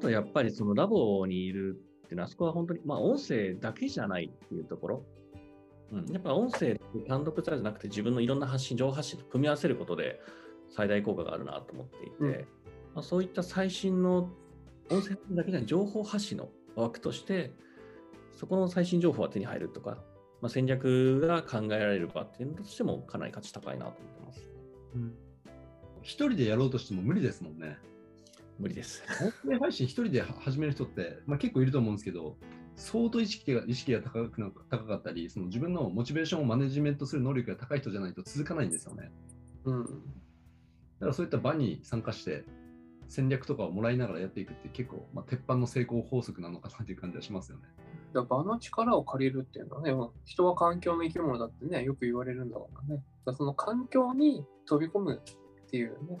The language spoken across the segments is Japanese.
とやっぱりそのラボにいるっていうのは、あそこは本当に、まあ音声だけじゃないっていうところ。うん、やっぱ音声単独じゃなくて自分のいろんな発信、情報発信と組み合わせることで最大効果があるなと思っていて、うん、まあ、そういった最新の音声だけじゃない情報発信の枠として、そこの最新情報は手に入るとか、まあ、戦略が考えられる場っていうのとしてもかなり価値高いなと思ってます。うん、一人でやろうとしても無理ですもんね。無理です。音声配信一人で始める人って、まあ、結構いると思うんですけど、相当意識が意識が高くな高かったり、その自分のモチベーションをマネジメントする能力が高い人じゃないと続かないんですよね。うん、だからそういった場に参加して、戦略とかをもらいながらやっていくって結構、まあ、鉄板の成功法則なのかなという感じはしますよね。場の力を借りるっていうのはね、人は環境の生き物だってね、よく言われるんだからね。だその環境に飛び込むっていうね、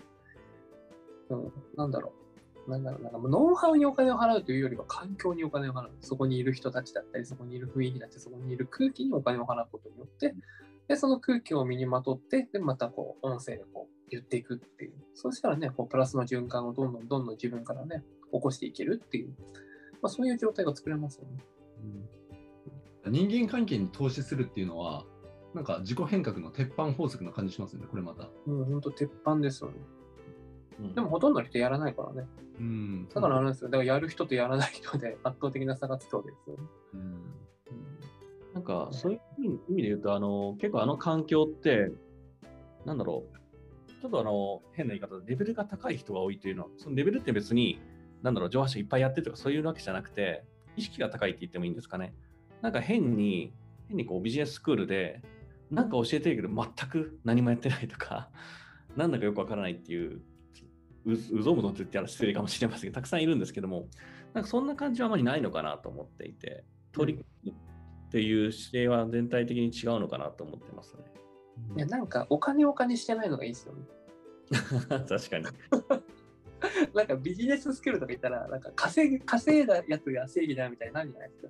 うん、なんだろう。なんだろう、なノウハウにお金を払うというよりは環境にお金を払う。そこにいる人たちだったり、そこにいる雰囲気だったり、そこにいる空気にお金を払うことによって、で、その空気を身にまとって、で、またこう、音声でこう、言っていくっていう。そうしたらね、こう、プラスの循環をどんどんどんどん自分からね、起こしていけるっていう、まあ、そういう状態が作れますよね。うん、人間関係に投資するっていうのは、なんか自己変革の鉄板法則な感じしますよね、これまた。うん、本当鉄板ですよね。うん、でもほとんどの人やらないからね。うん、だからあれですよ。だからやる人とやらない人で 圧倒的な差がつくわけですよね。うん、なんかそういう意味で言うと、あの結構あの環境って、なんだろう、ちょっとあの変な言い方でレベルが高い人が多いというのは、そのレベルって別に、なんだろう、上半身いっぱいやってるとかそういうわけじゃなくて、意識が高いって言ってもいいんですかね。なんか変に、変にこうビジネススクールで、なんか教えてるけど全く何もやってないとか、なんだかよくわからないっていうう、うぞむぞって言ったら失礼かもしれませんけど、たくさんいるんですけども、なんかそんな感じはあまりないのかなと思っていて、取り組むっていう姿勢は全体的に違うのかなと思ってますね。いや、なんかお金お金してないのがいいですよね。確かに。なんかビジネススキルとか言ったら、なんか稼ぎ稼いだやつが正義だみたいになるじゃないですか。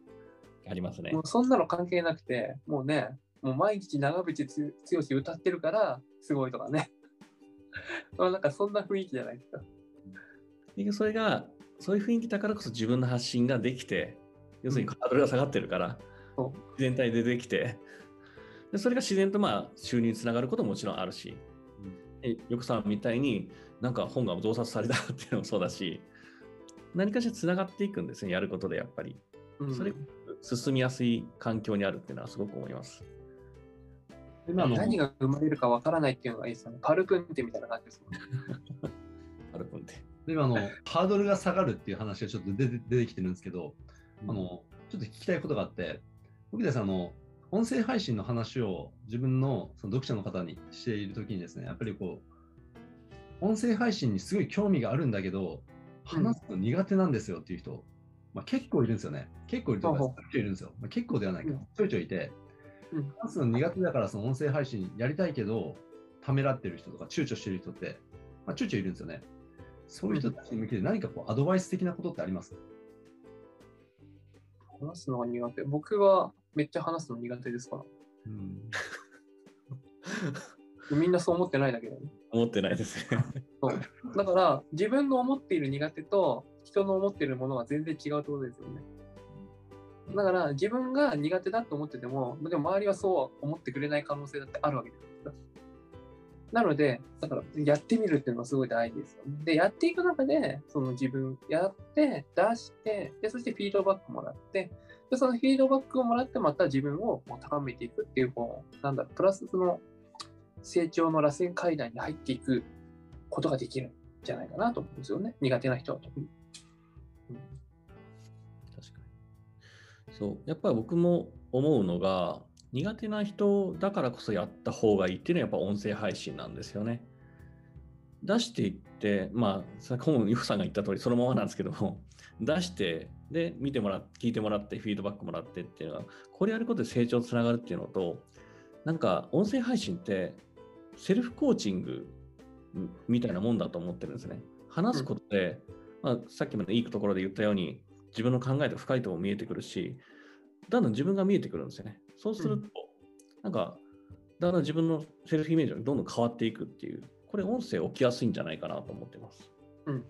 ありますね。もうそんなの関係なくて、もうね、もう毎日長渕剛歌ってるからすごいとかね。なんかそんな雰囲気じゃないですか。それが、そういう雰囲気だからこそ自分の発信ができて、要するにハードルが下がってるから、うん、全体でできて、でそれが自然とまあ収入につながることももちろんあるし、うん、よくさんみたいになんか本が増刷されたっていうのもそうだし、何かしらつながっていくんですね、やることでやっぱり。それ進みやすい環境にあるっていうのはすごく思います。今の何が生まれるかわからないっていうのがいいですよね。パルプンテみたいな感じですもんね。パルプンテ。今のハードルが下がるっていう話がちょっと出て出てきてるんですけど、うん、あのちょっと聞きたいことがあって、沖田さんの音声配信の話を自分のその読者の方にしているときにですね、やっぱりこう、音声配信にすごい興味があるんだけど、話すの苦手なんですよっていう人、まあ、結構いるんですよね。結構いるとか、いるんですよ。まあ、結構ではないけど、ちょいちょいいて、話すの苦手だからその音声配信やりたいけど、ためらってる人とか躊躇してる人って、まあ、ちょいちょいいるんですよね。そういう人たちに向けて何かこうアドバイス的なことってあります？話すのが苦手。僕はめっちゃ話すの苦手ですから。うん、みんなそう思ってないだけだね。思ってないですねそうだから自分の思っている苦手と人の思っているものは全然違うってことですよね。だから自分が苦手だと思ってても、でも周りはそう思ってくれない可能性だってあるわけです。なので、だからやってみるっていうのはすごい大事ですよ、ね。で、やっていく中で、その自分やって、出して、で、そしてフィードバックもらって、で、そのフィードバックをもらって、また自分を高めていくっていう、こう、なんだろう、プラスその成長の螺旋階段に入っていくことができるんじゃないかなと思うんですよね。苦手な人は特に。そう。やっぱり僕も思うのが、苦手な人だからこそやった方がいいっていうのはやっぱ音声配信なんですよね。出していって、まあ、さっきもさんが言った通りそのままなんですけども、出して、で、見てもらって、聞いてもらって、フィードバックもらってっていうのは、これやることで成長つながるっていうのと、なんか音声配信ってセルフコーチングみたいなもんだと思ってるんですね。話すことで、うん、まあ、さっきまでいいところで言ったように、自分の考えと深いところ見えてくるし、だんだん自分が見えてくるんですよね。そうすると、うん、なんか、だんだん自分のセルフイメージがどんどん変わっていくっていう、これ音声起きやすいんじゃないかなと思ってます。うん。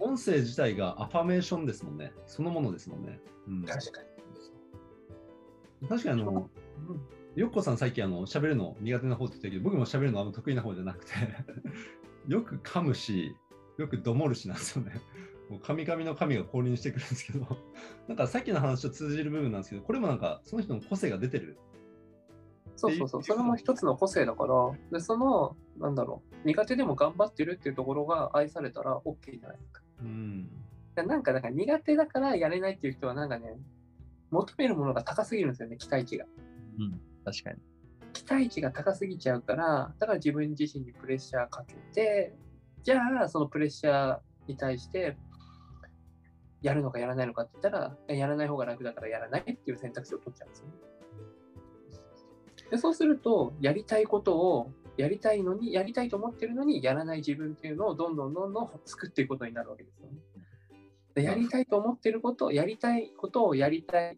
音声自体がアファメーションですもんね。そのものですもんね。うん、確かに。確かにあの、うんよっこさん最近あの喋るの苦手な方って言ってるけど、僕も喋るのあんま得意な方じゃなくて、よく噛むし、よくどもるしなんですよね。神々の神が降臨してくるんですけど、なんかさっきの話と通じる部分なんですけど、これもなんかその人の個性が出てる。そうそうそう、それも一つの個性だから、でその、なんだろう、苦手でも頑張ってるっていうところが愛されたら OK じゃないですか。うん。でなんか、だから苦手だからやれないっていう人は、なんかね、求めるものが高すぎるんですよね、期待値が。うん、確かに。期待値が高すぎちゃうから、だから自分自身にプレッシャーかけて、じゃあ、そのプレッシャーに対して、やるのかやらないのかって言ったら、えやらない方が楽だからやらないっていう選択肢を取っちゃうんですよね。でそうすると、やりたいことを、やりたいのに、やりたいと思ってるのに、やらない自分っていうのをどんどんどんどん作っていくことになるわけですよね。でやりたいと思ってること、やりたいことをやりたい、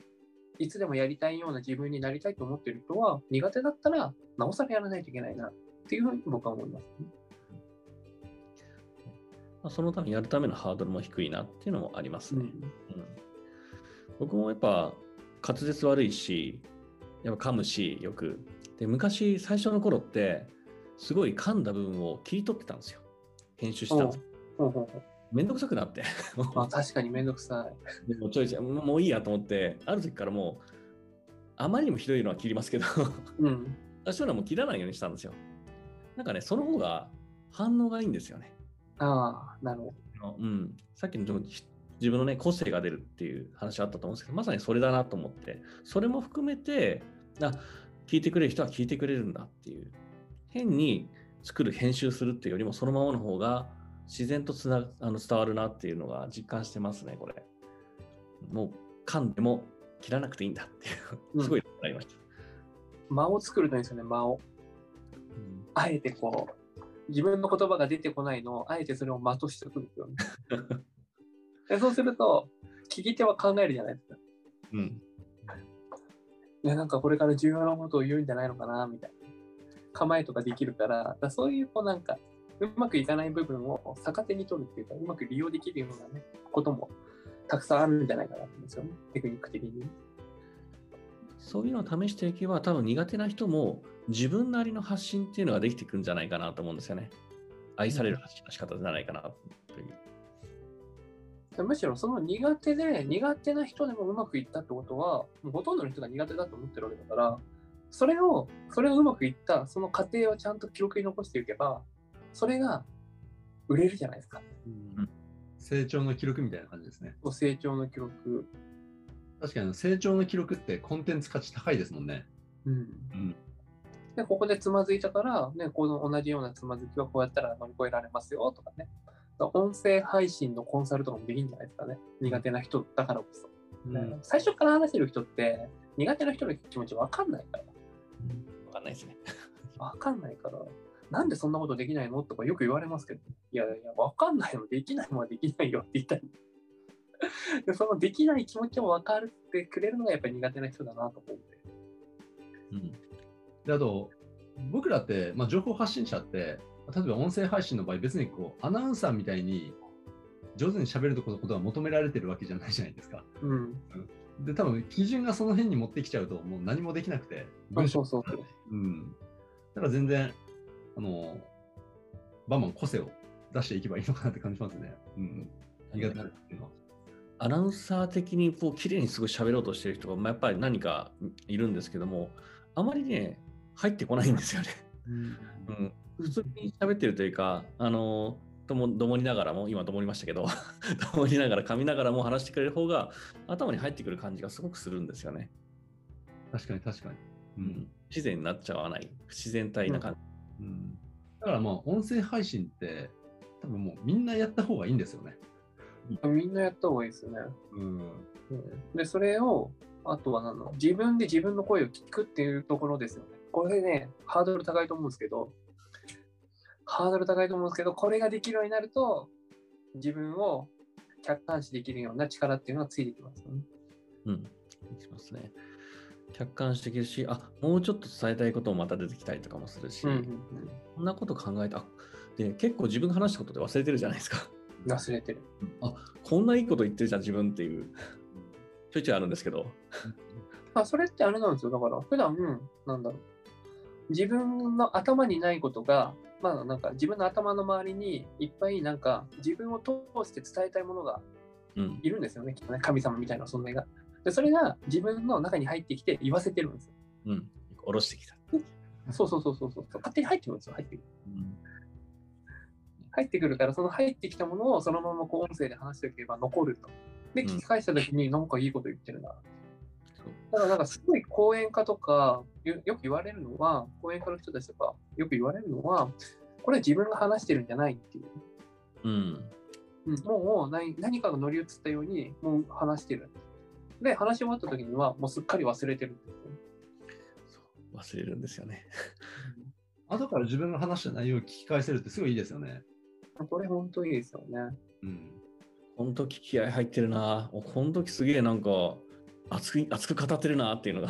いつでもやりたいような自分になりたいと思ってる人は、苦手だったら、なおさらやらないといけないなっていうふうに僕は思います、ね。まあ、そのためにやるためのハードルも低いなっていうのもありますね。うんうん僕もやっぱ滑舌悪いし、やっぱ噛むし、よく。で、昔、最初の頃って、すごい噛んだ部分を切り取ってたんですよ。編集してたんです。めんどくさくなって。まあ、確かにめんどくさい。でもちょいちょい、もうもういいやと思って、ある時からもう、あまりにもひどいのは切りますけど、うん。私はもう切らないようにしたんですよ。なんかね、その方が反応がいいんですよね。ああ、なるほど。うん、さっきの自分のね個性が出るっていう話あったと思うんですけどまさにそれだなと思って。それも含めてあ聞いてくれる人は聞いてくれるんだっていう。変に作る編集するっていうよりもそのままの方が自然とつなあの伝わるなっていうのが実感してますねこれ。もう噛んでも切らなくていいんだっていう。すごいなりました、間を作るといいんですよね、間を。うん。あえてこう、自分の言葉が出てこないのを、あえてそれを間としておくんですよね。でそうすると、聞き手は考えるじゃないですか。うんいや、なんかこれから重要なことを言うんじゃないのかな、みたいな。構えとかできるから、だそういう、こうなんか、うまくいかない部分を逆手に取るっていうか、うまく利用できるようなね、こともたくさんあるんじゃないかなと思うんですよね、テクニック的に。そういうのを試していけば、多分苦手な人も自分なりの発信っていうのができてくるんじゃないかなと思うんですよね。愛される発信の仕方じゃないかなという。むしろその苦手で、苦手な人でもうまくいったってことは、もうほとんどの人が苦手だと思ってるわけだから、それを、それをうまくいった、その過程をちゃんと記録に残していけば、それが売れるじゃないですか。うん成長の記録みたいな感じですね。こう成長の記録。確かに成長の記録ってコンテンツ価値高いですもんね。うん。うん。で、ここでつまずいたから、ね、この同じようなつまずきはこうやったら乗り越えられますよとかね。音声配信のコンサルとかもできるんじゃないですかね。苦手な人だからこそ。うん最初から話せる人って、苦手な人の気持ち分かんないから。わかんないですね。わかんないから、なんでそんなことできないの？とかよく言われますけど、いやいや、わかんないの、できないのはできないよって言ったり。でそのできない気持ちを分かってくれるのがやっぱり苦手な人だなと思って。うんであと、僕らって、まあ、情報発信者って、例えば音声配信の場合、別にこうアナウンサーみたいに上手に喋ることが求められてるわけじゃないじゃないですか。うん。で、多分基準がその辺に持ってきちゃうと、もう何もできなくて、文章そうそうそう。うん。だから全然、あの、バンバン個性を出していけばいいのかなって感じしますね。うん。苦手なっていうのは。アナウンサー的にこう綺麗にすごい喋ろうとしてる人が、まあ、やっぱり何かいるんですけども、あまりね、入ってこないんですよね。うん、普通に喋ってるというか、あの、ともどもりながらも、今どもりましたけど、どもりながら噛みながらも話してくれる方が頭に入ってくる感じがすごくするんですよね。確かに確かに。ううん自然になっちゃわない、不自然体な感じ。うん、だからまあ、音声配信って、多分もうみんなやった方がいいんですよね。みんなやった方がいいですよね。うん。うんで、それを、あとは何の自分で自分の声を聞くっていうところですよね。これね、ハードル高いと思うんですけど、ハードル高いと思うんですけど、これができるようになると、自分を客観視できるような力っていうのがついてきますよね。うん、できますね。客観視できるし、あもうちょっと伝えたいこともまた出てきたりとかもするし、うんうんうんこんなこと考えた。あで、結構自分が話したことで忘れてるじゃないですか。忘れてる。こんないいこと言ってるじゃん、自分っていう。ちょいちょいあるんですけど。あ、それってあれなんですよ。だから、普段、なんだろう。自分の頭にないことが、まあなんか自分の頭の周りにいっぱいなんか自分を通して伝えたいものがうん。いるんですよね、きっとね。神様みたいな存在が。で、それが自分の中に入ってきて言わせてるんですよ。うん。下ろしてきた。そうそうそうそうそう。勝手に入ってくるんですよ、入ってくる。うん。入ってくるから、その入ってきたものをそのままこう音声で話しておけば残ると。で、うん聞き返したときに、なんかいいこと言ってるな。そうだからなんかすごい講演家とかよよく言われるのは、講演家の人たちとかよく言われるのは、これは自分が話してるんじゃないっていう。うん。うん、もう何何かが乗り移ったようにもう話してる。で、話し終わった時にはもうすっかり忘れてるそう忘れるんですよね。後から自分が話した内容を聞き返せるってすごいいいですよね。これ本当いいですよね。うん。この時気合入ってるな。おこの時すげえなんか熱く熱く語ってるなっていうのが。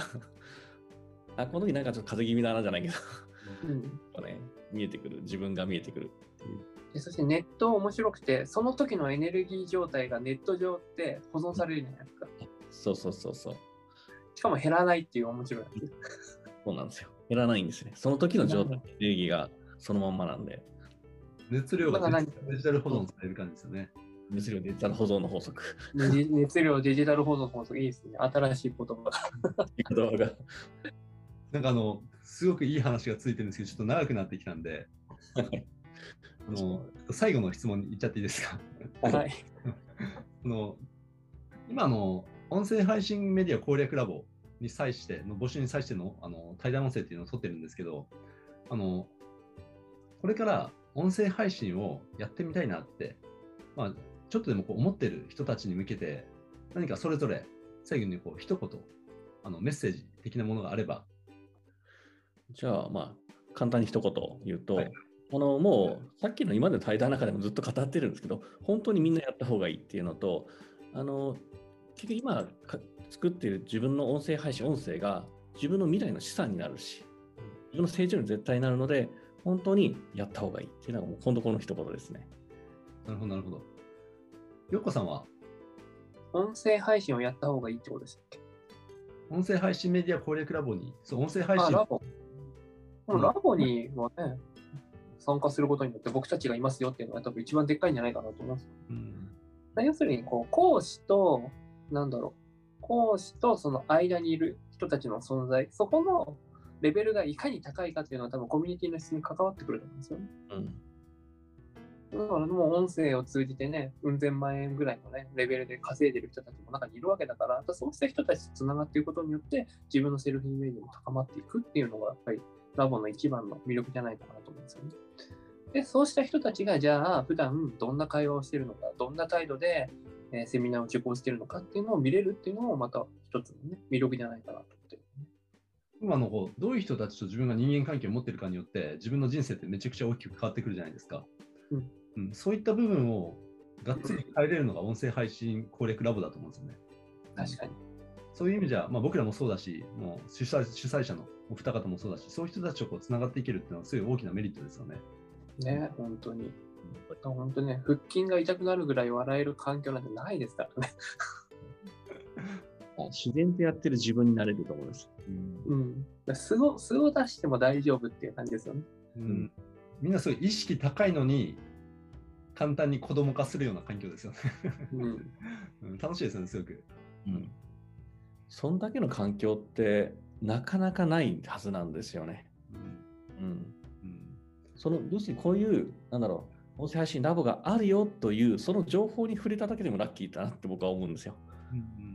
あ、この時なんかちょっと風邪気味だなじゃないけど。うん、やっぱね、見えてくる。自分が見えてくるっていう。でそしてネット面白くて、その時のエネルギー状態がネット上って保存されるじゃないですか。そうそうそうそう。しかも減らないっていう面白い。そうなんですよ。減らないんですね。その時の状態、エネルギーがそのまんまなんで。熱量がデジタル保存される感じですよね。熱量デジタル保存の法則。熱量デジタル保存法則いいですね。新しい言葉が。言葉が。なんかあの、すごくいい話がついてるんですけど、ちょっと長くなってきたんで、あの最後の質問に行っちゃっていいですか？はい。あの今の音声配信メディア攻略ラボに際しての募集に際してのあの対談音声っていうのを取ってるんですけど、あのこれから音声配信をやってみたいなって、まあ、ちょっとでもこう思ってる人たちに向けて、何かそれぞれ最後にこう一言あのメッセージ的なものがあれば、じゃあ、まあ、簡単に一言言うと、はい。あのもうさっきの今までの対談の中でもずっと語ってるんですけど、本当にみんなやった方がいいっていうのと、あの結局今か作っている自分の音声配信、音声が自分の未来の資産になるし、自分の成長に絶対になるので、本当にやった方がいいっていうのがもう今度この一言ですね。なるほど、なるほど。よっこさんは？音声配信をやった方がいいってことでしたっけ？音声配信メディア攻略ラボに、そう音声配信あ、ラボ。うんラボにはね、参加することによって僕たちがいますよっていうのが多分一番でっかいんじゃないかなと思います。うん要するにこう講師と、なんだろう、講師とその間にいる人たちの存在、そこのレベルがいかに高いかっていうのは多分コミュニティの質に関わってくると思うんですよね。うん。だからもう音声を通じてね、うん千万円ぐらいのね、レベルで稼いでる人たちも中にいるわけだから、そうした人たちとつながっていくことによって、自分のセルフイメージも高まっていくっていうのが、やっぱりラボの一番の魅力じゃないかなと思うんですよね。で、そうした人たちが、じゃあ、普段どんな会話をしているのか、どんな態度で、えーセミナーを受講しているのかっていうのを見れるっていうのも、また一つのね、魅力じゃないかなと。今のこうどういう人たちと自分が人間関係を持ってるかによって自分の人生ってめちゃくちゃ大きく変わってくるじゃないですか、うんうんそういった部分をがっつり変えれるのが音声配信攻略ラボだと思うんですよね確かに。そういう意味じゃ、まあ、僕らもそうだしもう主催主催者のお二方もそうだしそういう人たちとこうつながっていけるっていうのはすごい大きなメリットですよねね、本当に。本当ね、腹筋が痛くなるぐらい笑える環境なんてないですからね。自然とやってる自分になれると思います。うん。素を素を出しても大丈夫っていう感じですよね。うんみんなそういう意識高いのに簡単に子供化するような環境ですよね、うん。うん楽しいですよねすごくうん。そんだけの環境ってなかなかないはずなんですよね。うんうん。うんその、要するにこういう、なんだろう、音声配信ラボがあるよという、その情報に触れただけでもラッキーだなって僕は思うんですよ。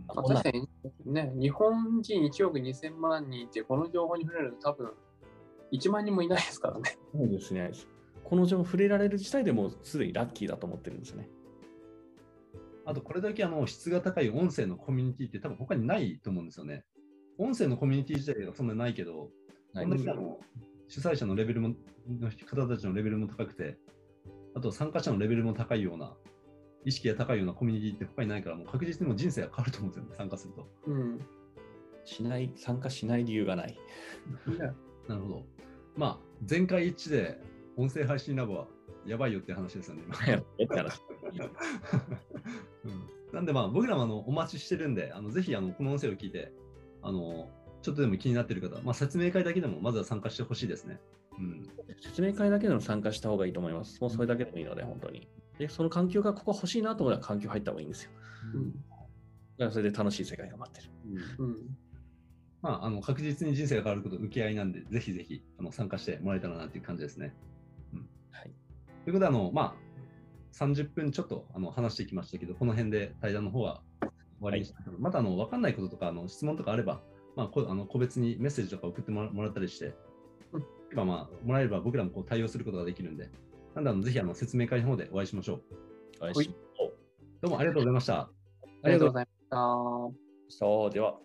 うんまあ、確かにね、日本人1億2000万人ってこの情報に触れると多分1万人もいないですからね。そうですね。この情報触れられる自体でもすでにラッキーだと思ってるんですよね。あと、これだけあの質が高い音声のコミュニティって多分他にないと思うんですよね。音声のコミュニティ自体がそんなにないけど、はいこんだけあの主催者のレベルも、の方たちのレベルも高くて、あと参加者のレベルも高いような、意識が高いようなコミュニティって他にないから、もう確実にもう人生が変わると思うんですよね、参加すると。うん。しない、参加しない理由がない。ねなるほど。まあ、全会一致で音声配信ラボはやばいよって話ですよね、今。なんでまあ僕らもあのお待ちしてるんで、あのぜひあのこの音声を聞いて、あのちょっとでも気になってる方、まあ、説明会だけでもまずは参加してほしいですね。うん、説明会だけでも参加した方がいいと思います。もうそれだけでもいいので、本当に。で、その環境がここ欲しいなと思ったら環境入った方がいいんですよ。うん。だからそれで楽しい世界が待ってる。うん。まあ、あの確実に人生が変わること受け合いなんで、ぜひぜひあの参加してもらえたらなという感じですね。はい。ということで、あのまあ、30分ちょっとあの話してきましたけど、この辺で対談の方は終わりにしたいと思いまたあの分かんないこととかあの質問とかあれば、まあ、こあの個別にメッセージとか送ってもらもらったりして、うんまあまあ、もらえれば僕らもこう対応することができるんで、なんであのぜひあの説明会の方でお会いしましょう。お願いしどうもありがとうございました。ありがとうございました。そうでは。